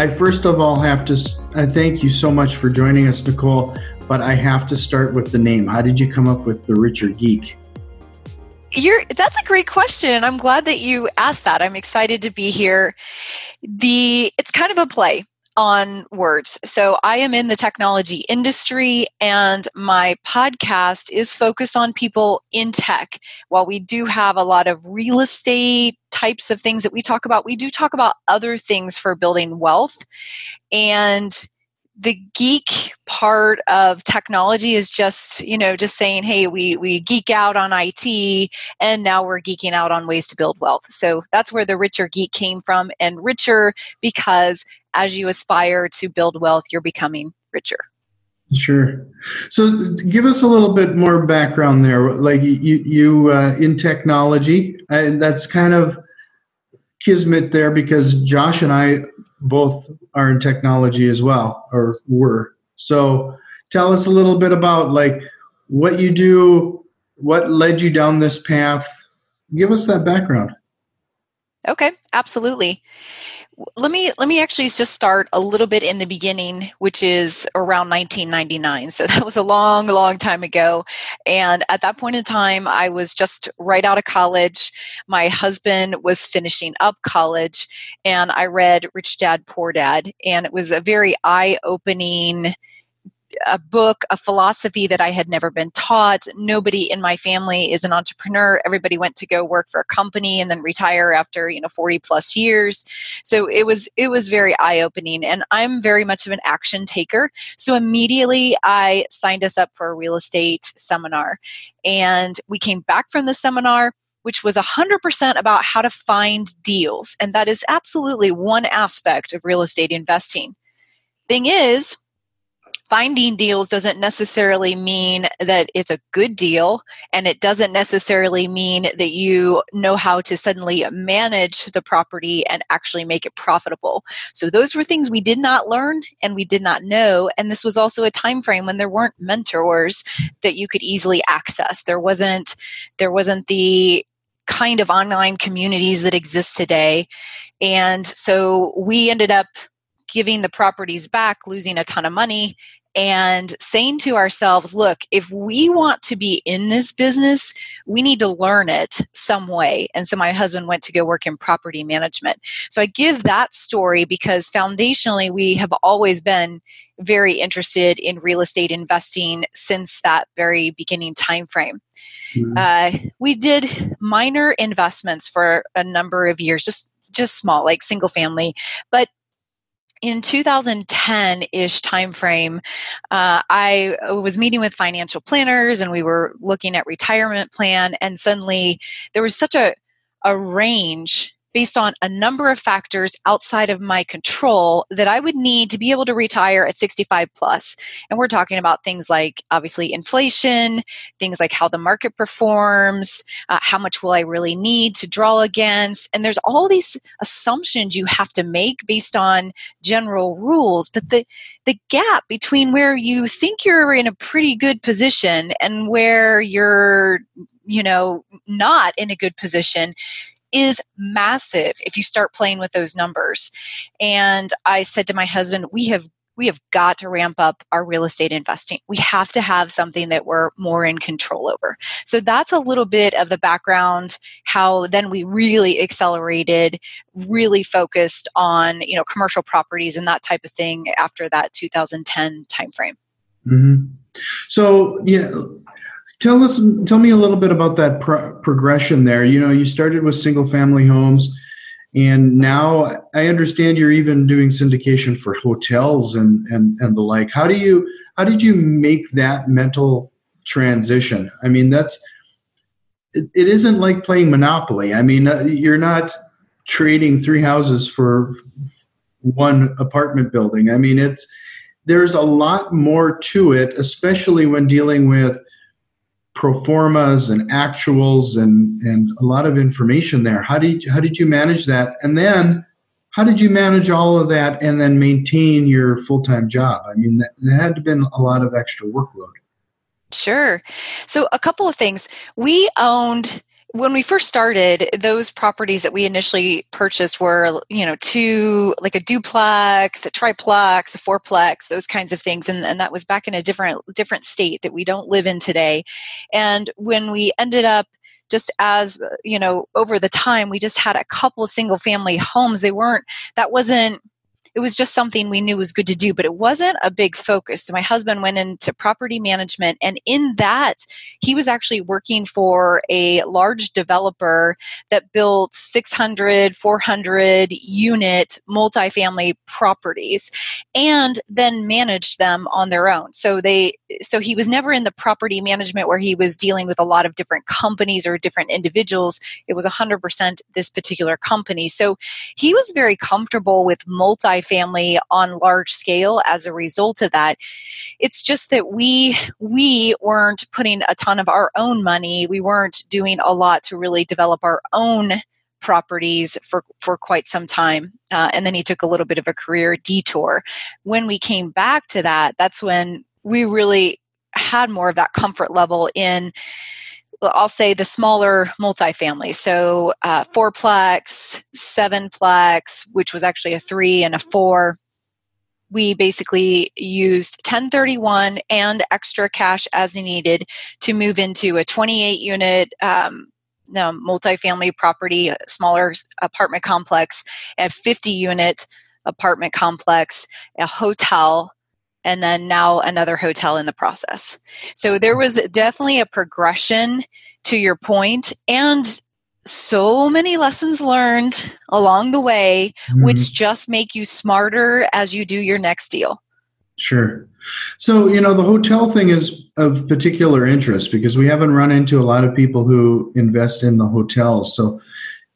I first of all have to I thank you so much for joining us, Nichole. But I have to start with the name. How did you come up with the Richer Geek? You're that's a great question. And I'm glad that you asked that. I'm excited to be here. The it's kind of a play on words. So I am in the technology industry and my podcast is focused on people in tech. While we do have a lot of real estate types of things that we talk about, we do talk about other things for building wealth. And the geek part of technology is just you know just saying hey we we geek out on it and now we're geeking out on ways to build wealth so that's where the richer geek came from and richer because as you aspire to build wealth you're becoming richer Sure. So, give us a little bit more background there. Like you, you uh, in technology, and that's kind of kismet there because Josh and I both are in technology as well, or were. So, tell us a little bit about like what you do, what led you down this path. Give us that background. Okay, absolutely. Let me let me actually just start a little bit in the beginning which is around 1999 so that was a long long time ago. And at that point in time i was just right out of college. My husband was finishing up college and i read rich dad poor dad and it was a very eye opening a book, a philosophy that I had never been taught. Nobody in my family is an entrepreneur. Everybody went to go work for a company and then retire after, you know, 40 plus years. So it was it was very eye-opening and I'm very much of an action taker. So immediately I signed us up for a real estate seminar. And we came back from the seminar which was 100% about how to find deals. And that is absolutely one aspect of real estate investing. Thing is, finding deals doesn't necessarily mean that it's a good deal and it doesn't necessarily mean that you know how to suddenly manage the property and actually make it profitable. So those were things we did not learn and we did not know and this was also a time frame when there weren't mentors that you could easily access. There wasn't there wasn't the kind of online communities that exist today and so we ended up giving the properties back, losing a ton of money, and saying to ourselves, look, if we want to be in this business, we need to learn it some way. And so my husband went to go work in property management. So I give that story because foundationally, we have always been very interested in real estate investing since that very beginning time frame. Mm-hmm. Uh, we did minor investments for a number of years, just just small, like single family, but in 2010-ish timeframe uh, i was meeting with financial planners and we were looking at retirement plan and suddenly there was such a, a range based on a number of factors outside of my control that I would need to be able to retire at 65 plus. And we're talking about things like obviously inflation, things like how the market performs, uh, how much will I really need to draw against. And there's all these assumptions you have to make based on general rules. But the, the gap between where you think you're in a pretty good position and where you're you know not in a good position is massive if you start playing with those numbers. And I said to my husband, we have we have got to ramp up our real estate investing. We have to have something that we're more in control over. So that's a little bit of the background how then we really accelerated, really focused on, you know, commercial properties and that type of thing after that 2010 timeframe. Mm-hmm. So, yeah, Tell us, tell me a little bit about that pro- progression there. You know, you started with single family homes, and now I understand you're even doing syndication for hotels and and and the like. How do you how did you make that mental transition? I mean, that's it, it isn't like playing Monopoly. I mean, uh, you're not trading three houses for one apartment building. I mean, it's there's a lot more to it, especially when dealing with pro formas and actuals and and a lot of information there. How did you, how did you manage that? And then how did you manage all of that and then maintain your full time job? I mean, there had to been a lot of extra workload. Sure. So, a couple of things. We owned when we first started those properties that we initially purchased were you know two like a duplex a triplex a fourplex those kinds of things. And, and that was back in a different different state that we don't live in today. And when we ended up just as you know over the time we just had a couple single family homes. They weren't that wasn't it was just something we knew was good to do, but it wasn't a big focus. So my husband went into property management, and in that, he was actually working for a large developer that built 600, 400 unit multifamily properties and then managed them on their own. So they, so he was never in the property management where he was dealing with a lot of different companies or different individuals. It was 100% this particular company. So he was very comfortable with multi multifamily on large scale as a result of that. It's just that we we weren't putting a ton of our own money. We weren't doing a lot to really develop our own properties for for quite some time uh, and then he took a little bit of a career detour when we came back to that that's when we really had more of that comfort level in I'll say the smaller multifamily. So uh, fourplex, sevenplex, which was actually a three and a four. We basically used 1031 and extra cash as needed to move into a 28 unit um, multifamily property, smaller apartment complex, a 50 unit apartment complex, a hotel, and then now another hotel in the process. So there was definitely a progression to your point and so many lessons learned along the way mm-hmm. which just make you smarter as you do your next deal. Sure. So, you know, the hotel thing is of particular interest because we haven't run into a lot of people who invest in the hotels. So,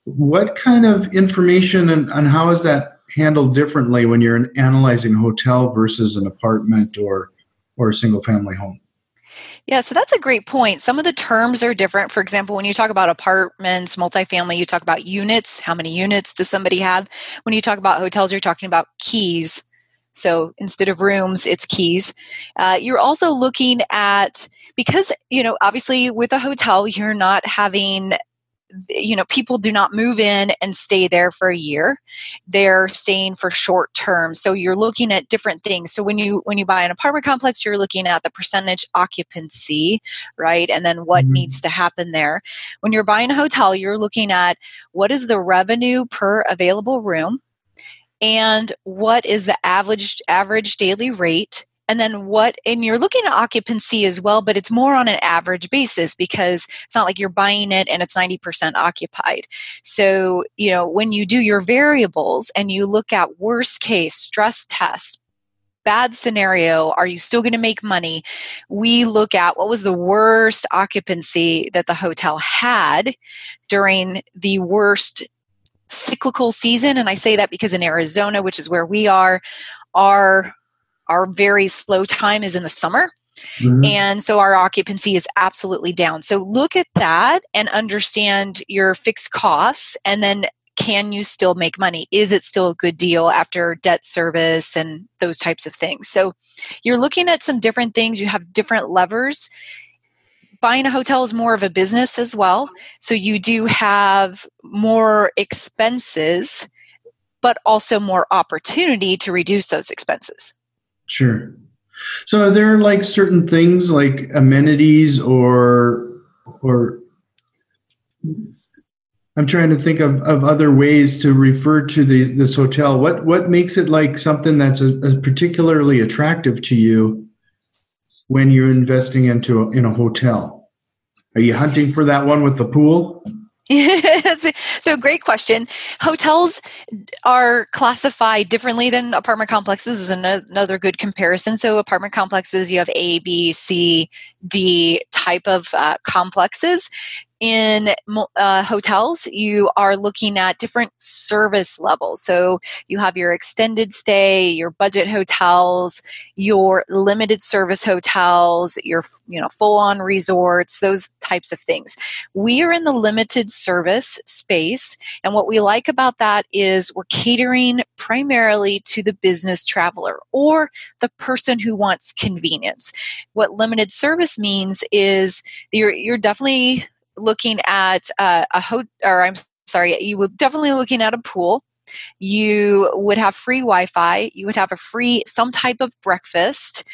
what kind of information and, and how is that handled differently when you're analyzing a hotel versus an apartment or or a single family home? Yeah, so that's a great point. Some of the terms are different. For example, when you talk about apartments, multifamily, you talk about units. How many units does somebody have? When you talk about hotels, you're talking about keys. So instead of rooms, it's keys. Uh, you're also looking at because you know obviously with a hotel you're not having you know people do not move in and stay there for a year. They're staying for short term. So you're looking at different things. So when you when you buy an apartment complex you're looking at the percentage occupancy right? And then what mm-hmm. needs to happen there. When you're buying a hotel you're looking at what is the revenue per available room and what is the average average daily rate and then what and you're looking at occupancy as well but it's more on an average basis because it's not like you're buying it and it's 90% occupied. So you know when you do your variables and you look at worst case stress test bad scenario are you still going to make money? We look at what was the worst occupancy that the hotel had during the worst cyclical season. And i say that because in arizona which is where we are our our very slow time is in the summer. Mm-hmm. And so our occupancy is absolutely down. So look at that and understand your fixed costs and then can you still make money? Is it still a good deal after debt service and those types of things? So you're looking at some different things. You have different levers. Buying a hotel is more of a business as well. So you do have more expenses, but also more opportunity to reduce those expenses. Sure. So are there like certain things like amenities or or I'm trying to think of, of other ways to refer to the this hotel. What what makes it like something that's a, a particularly attractive to you when you're investing into a, in a hotel? Are you hunting for that one with the pool? so great question. Hotels are classified differently than apartment complexes is another good comparison. So apartment complexes you have a b c d type of uh, complexes in uh, hotels, you are looking at different service levels. So you have your extended stay, your budget hotels, your limited service hotels, your you know full on resorts, those types of things. We are in the limited service space, and what we like about that is we're catering primarily to the business traveler or the person who wants convenience. What limited service means is you're you're definitely looking at uh, a hotel, or I'm sorry, you would definitely looking at a pool. You would have free Wi Fi. You would have a free, some type of breakfast.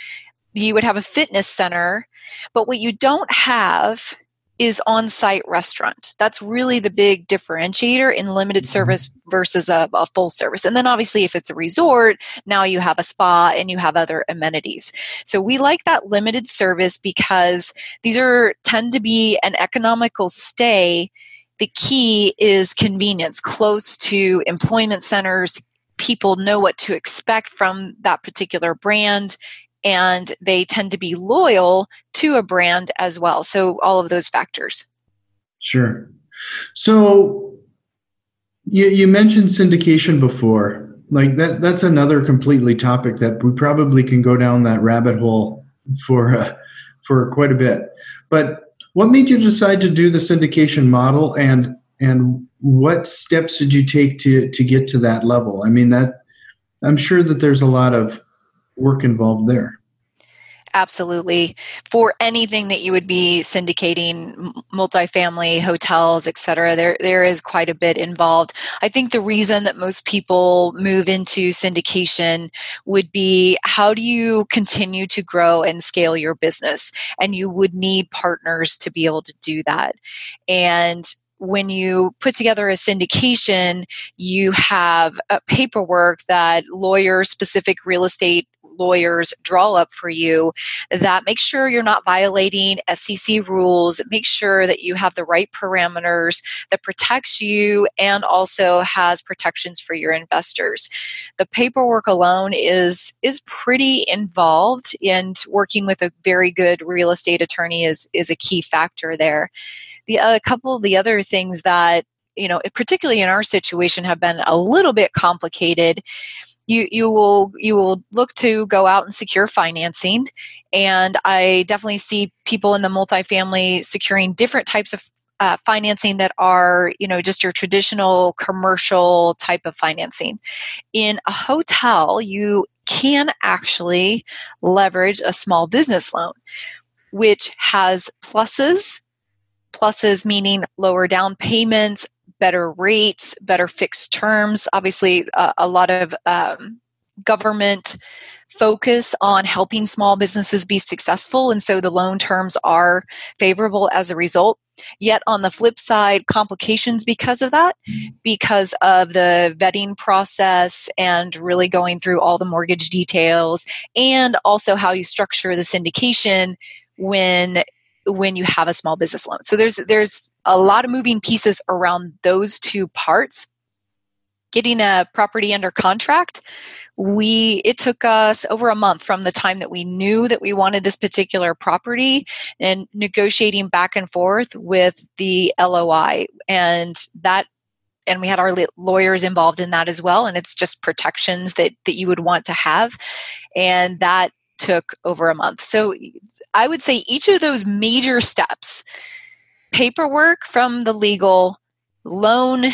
You would have a fitness center. But what you don't have is on-site restaurant. That's really the big differentiator in limited mm-hmm. service versus a, a, full service. And then obviously if it's a resort, now you have a spa and you have other amenities. So we like that limited service because these are tend to be an economical stay. The key is convenience, close to employment centers, people know what to expect from that particular brand and they tend to be loyal to a brand as well. So, all of those factors. Sure. So, you, you mentioned syndication before. Like that, that's another completely topic that we probably can go down that rabbit hole for uh, for quite a bit. But what made you decide to do the syndication model, and and what steps did you take to to get to that level? I mean, that I'm sure that there's a lot of work involved there. Absolutely. For anything that you would be syndicating multifamily hotels etc there there is quite a bit involved. I think the reason that most people move into syndication would be how do you continue to grow and scale your business? And you would need partners to be able to do that. And when you put together a syndication, you have uh, paperwork that lawyers, specific real estate lawyers draw up for you that make sure you're not violating SEC rules, make sure that you have the right parameters that protects you and also has protections for your investors. The paperwork alone is is pretty involved and working with a very good real estate attorney is is a key factor there. The a uh, couple of the other things that you know, particularly in our situation, have been a little bit complicated you you will you will look to go out and secure financing. And i definitely see people in the multifamily securing different types of uh, financing that are you know just your traditional commercial type of financing. In a hotel you can actually leverage a small business loan which has pluses. Pluses meaning lower down payments better rates, better fixed terms. Obviously, uh, a lot of um, government focus on helping small businesses be successful, and so the loan terms are favorable as a result. Yet, on the flip side, complications because of that, because of the vetting process and really going through all the mortgage details, and also how you structure the syndication when when you have a small business loan. So there's there's a lot of moving pieces around those two parts. Getting a property under contract, we it took us over a month from the time that we knew that we wanted this particular property and negotiating back and forth with the LOI and that and we had our lawyers involved in that as well and it's just protections that that you would want to have and that took over a month. So I would say each of those major steps paperwork from the legal, loan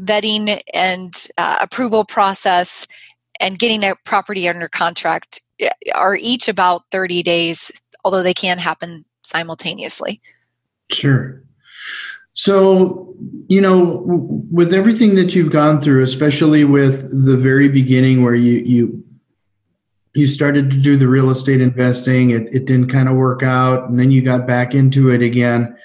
vetting and uh, approval process, and getting a property under contract eh, are each about 30 days, although they can happen simultaneously. Sure. So, you know, with everything that you've gone through, especially with the very beginning where you, you you started to do the real estate investing it, it didn't kind of work out and then you got back into it again.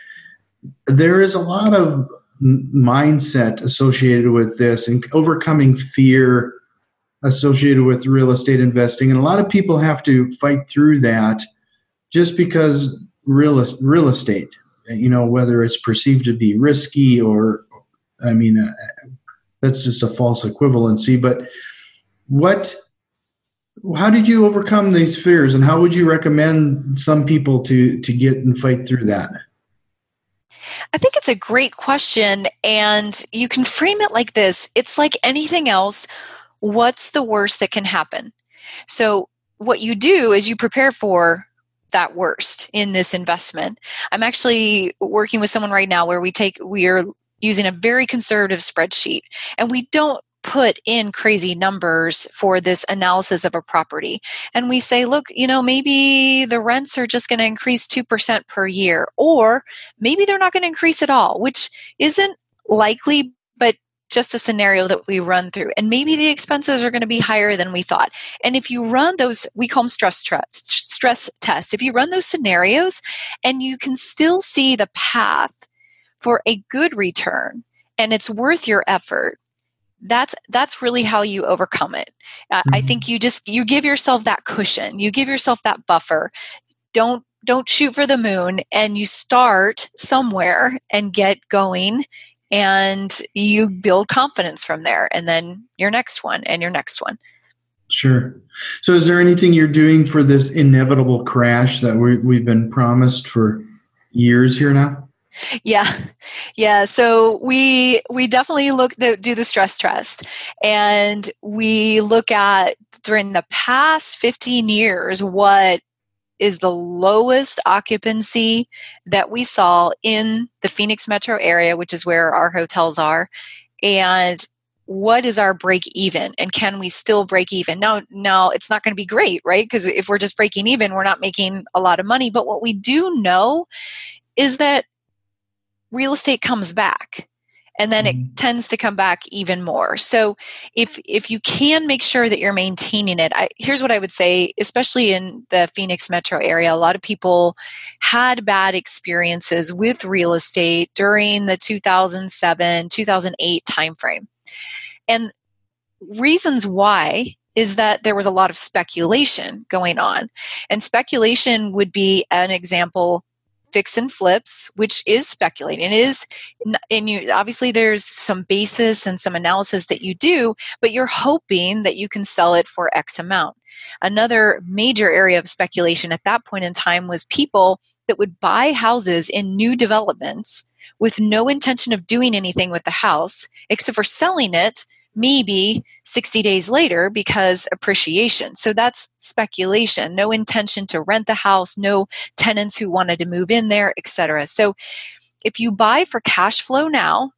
There is a lot of mindset associated with this and overcoming fear associated with real estate investing and a lot of people have to fight through that just because real real estate you know whether it's perceived to be risky or i mean uh, that's just a false equivalency but what how did you overcome these fears and how would you recommend some people to to get and fight through that I think it's a great question. And you can frame it like this it's like anything else. What's the worst that can happen? So, what you do is you prepare for that worst in this investment. I'm actually working with someone right now where we take, we are using a very conservative spreadsheet and we don't put in crazy numbers for this analysis of a property. And we say, look, you know, maybe the rents are just going to increase 2% per year, or maybe they're not going to increase at all, which isn't likely, but just a scenario that we run through. And maybe the expenses are going to be higher than we thought. And if you run those, we call them stress tests, stress tests. If you run those scenarios and you can still see the path for a good return and it's worth your effort, that's that's really how you overcome it. Uh, mm-hmm. i think you just you give yourself that cushion. You give yourself that buffer. Don't don't shoot for the moon and you start somewhere and get going and you build confidence from there and then your next one and your next one. Sure. So is there anything you're doing for this inevitable crash that we, we've been promised for years here now yeah. Yeah. So we we definitely look the, do the stress test. And we look at during the past 15 years what is the lowest occupancy that we saw in the phoenix metro area which is where our hotels are and what is our break even? And can we still break even? Now now it's not going to be great right? Because if we're just breaking even we're not making a lot of money. But what we do know is that real estate comes back and then mm-hmm. it tends to come back even more. So if if you can make sure that you're maintaining it I, here's what i would say especially in the phoenix metro area a lot of people had bad experiences with real estate during the 2007 2008 timeframe. And reasons why is that there was a lot of speculation going on. And speculation would be an example fix and flips, which is speculating. It is, and you obviously there's some basis and some analysis that you do, but you're hoping that you can sell it for X amount. Another major area of speculation at that point in time was people that would buy houses in new developments with no intention of doing anything with the house except for selling it maybe 60 days later because appreciation. So that's speculation, no intention to rent the house, no tenants who wanted to move in there, etc. So if you buy for cash flow now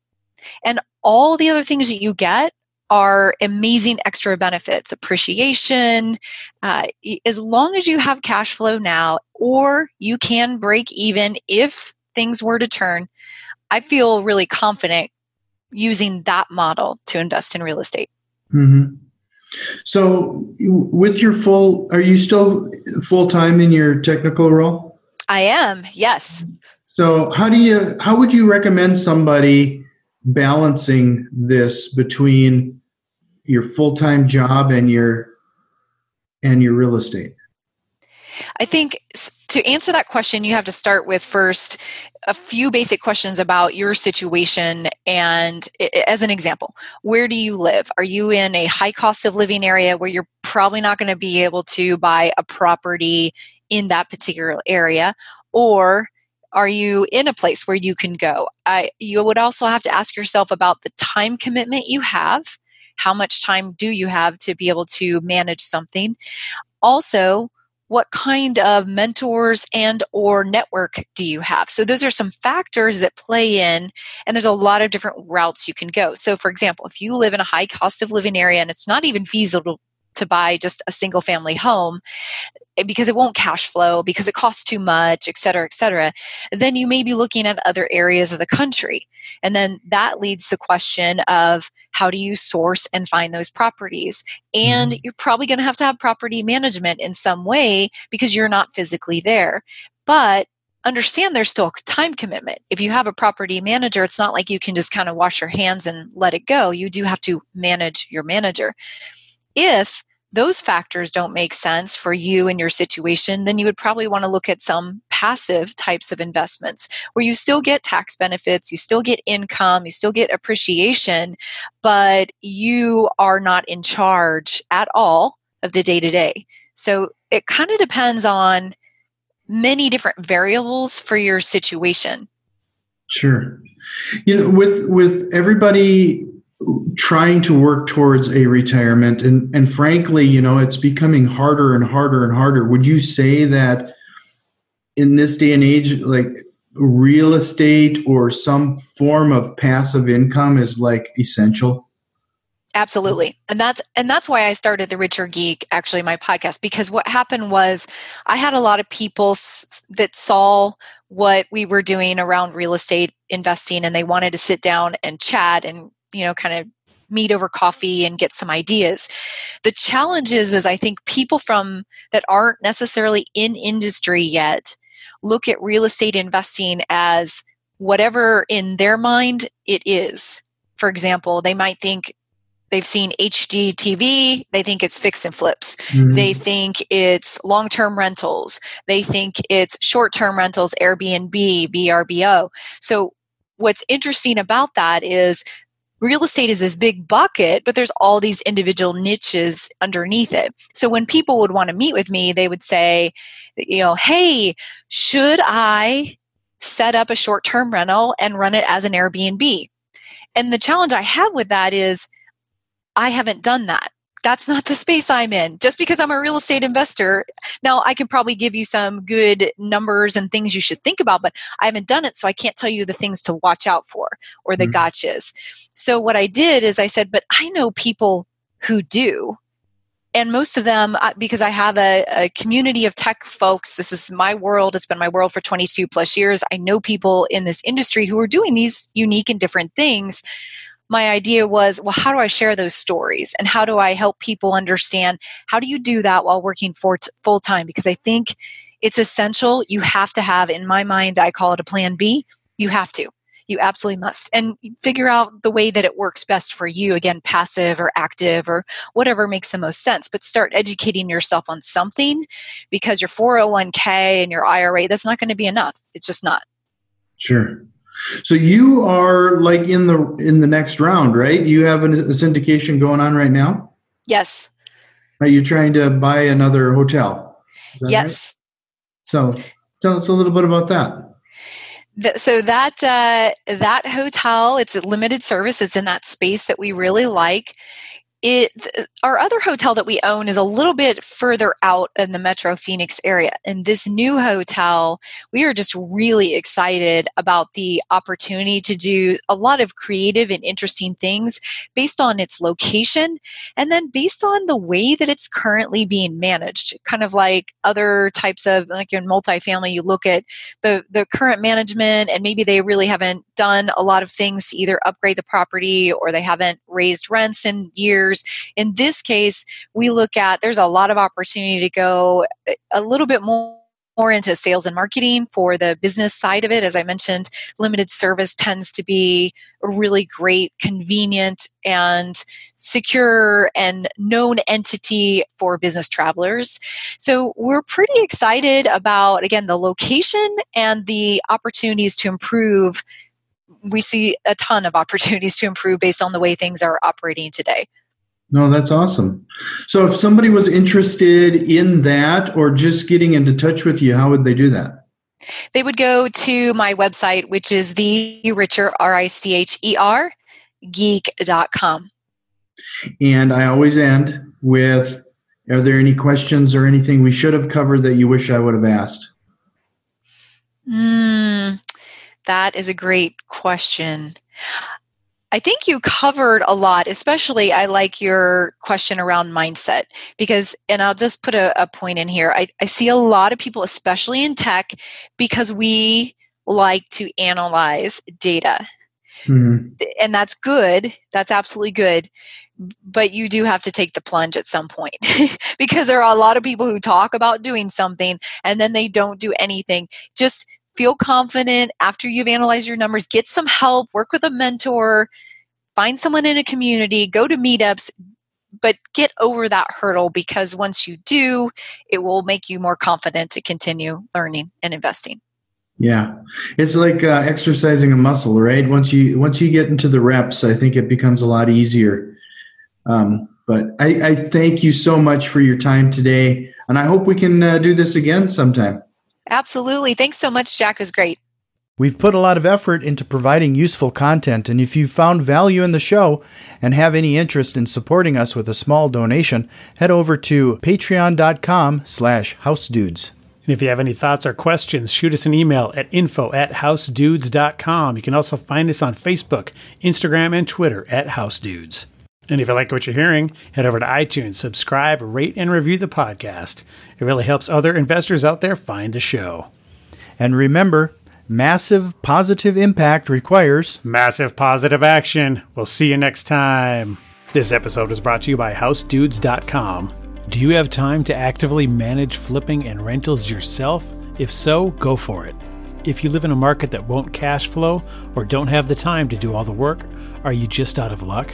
and all the other things that you get are amazing extra benefits appreciation uh, as long as you have cash flow now or you can break even if things were to turn i feel really confident using that model to invest in real estate. Mm-hmm. So, with your full, are you still full time in your technical role? I am. Yes. So, how do you? How would you recommend somebody balancing this between your full time job and your and your real estate? I think to answer that question, you have to start with first a few basic questions about your situation. And as an example, where do you live? Are you in a high cost of living area where you're probably not going to be able to buy a property in that particular area? Or are you in a place where you can go? I, you would also have to ask yourself about the time commitment you have. How much time do you have to be able to manage something? Also, what kind of mentors and or network do you have? So those are some factors that play in and there's a lot of different routes you can go. So for example if you live in a high cost of living area and it's not even feasible to buy just a single family home eh, because it won't cash flow because it costs too much et cetera et cetera then you may be looking at other areas of the country and then that leads the question of how do you source and find those properties and mm-hmm. you're probably going to have to have property management in some way because you're not physically there but understand there's still a time commitment. If you have a property manager, it's not like you can just kind of wash your hands and let it go. You do have to manage your manager. If those factors don't make sense for you and your situation, then you would probably want to look at some passive types of investments where you still get tax benefits, you still get income, you still get appreciation, but you are not in charge at all of the day to day. So it kind of depends on many different variables for your situation. Sure. You know, with with everybody trying to work towards a retirement and and frankly, you know, it's becoming harder and harder and harder. Would you say that in this day and age like real estate or some form of passive income is like essential? absolutely and that's and that's why i started the richer geek actually my podcast because what happened was i had a lot of people s- that saw what we were doing around real estate investing and they wanted to sit down and chat and you know kind of meet over coffee and get some ideas the challenge is is i think people from that aren't necessarily in industry yet look at real estate investing as whatever in their mind it is for example they might think they've seen HGTV, they think it's fix and flips. Mm-hmm. They think it's long term rentals. They think it's short term rentals, Airbnb, VRBO. So, what's interesting about that is real estate is this big bucket, but there's all these individual niches underneath it. So, when people would want to meet with me, they would say, you know, hey, should I set up a short term rental and run it as an Airbnb? And the challenge I have with that is, I haven't done that. That's not the space I'm in. Just because I'm a real estate investor, now I can probably give you some good numbers and things you should think about, but I haven't done it, so I can't tell you the things to watch out for or the mm-hmm. gotchas. So what I did is I said, but I know people who do. And most of them, because I have a, a community of tech folks, this is my world. It's been my world for 22 plus years. I know people in this industry who are doing these unique and different things my idea was well how do i share those stories? And how do i help people understand how do you do that while working t- full time because i think it's essential. You have to have in my mind i call it a plan b. You have to. You absolutely must. And figure out the way that it works best for you. Again passive or active or whatever makes the most sense but start educating yourself on something because your 401k and your ira that's not going to be enough. It's just not. Sure so you are like in the in the next round, right? You have a syndication going on right now. Yes. Are you trying to buy another hotel? Yes. Right? So tell us a little bit about that. so that uh, that hotel, it's a limited service. It's in that space that we really like it uh, our other hotel that we own is a little bit further out in the metro phoenix area. And this new hotel we are just really excited about the opportunity to do a lot of creative and interesting things based on its location and then based on the way that it's currently being managed. Kind of like other types of like in multifamily you look at the the current management and maybe they really haven't done a lot of things to either upgrade the property or they haven't raised rents in years years. In this case, we look at there's a lot of opportunity to go eh, a little bit more more into sales and marketing for the business side of it. As I mentioned, limited service tends to be a really great, convenient, and secure and known entity for business travelers. So we're pretty excited about, again, the location and the opportunities to improve. We see a ton of opportunities to improve based on the way things are operating today. No, that's awesome. So if somebody was interested in that or just getting into touch with you, how would they do that? They would go to my website, which is the richer, R I C H E R, geek.com. And I always end with Are there any questions or anything we should have covered that you wish I would have asked? Mm, that is a great question. I think you covered a lot, especially I like your question around mindset because, and I'll just put a, a point in here. I, I see a lot of people, especially in tech, because we like to analyze data. Mm-hmm. And that's good. That's absolutely good. But you do have to take the plunge at some point because there are a lot of people who talk about doing something and then they don't do anything. Just feel confident after you've analyzed your numbers get some help work with a mentor find someone in a community go to meetups but get over that hurdle because once you do it will make you more confident to continue learning and investing. Yeah. It's like uh, exercising a muscle right? Once you once you get into the reps i think it becomes a lot easier. Um, but I, I, thank you so much for your time today and i hope we can uh, do this again sometime Absolutely. Thanks so much, Jack. It was great. We've put a lot of effort into providing useful content, and if you found value in the show and have any interest in supporting us with a small donation, head over to patreon.com slash housedudes. And if you have any thoughts or questions, shoot us an email at info at housedudes.com. You can also find us on Facebook, Instagram, and Twitter at housedudes. And if you like what you're hearing, head over to iTunes, subscribe, rate, and review the podcast. It really helps other investors out there find the show. And remember, massive positive impact requires massive positive action. We'll see you next time. This episode was brought to you by HouseDudes.com. Do you have time to actively manage flipping and rentals yourself? If so, go for it. If you live in a market that won't cash flow or don't have the time to do all the work, are you just out of luck?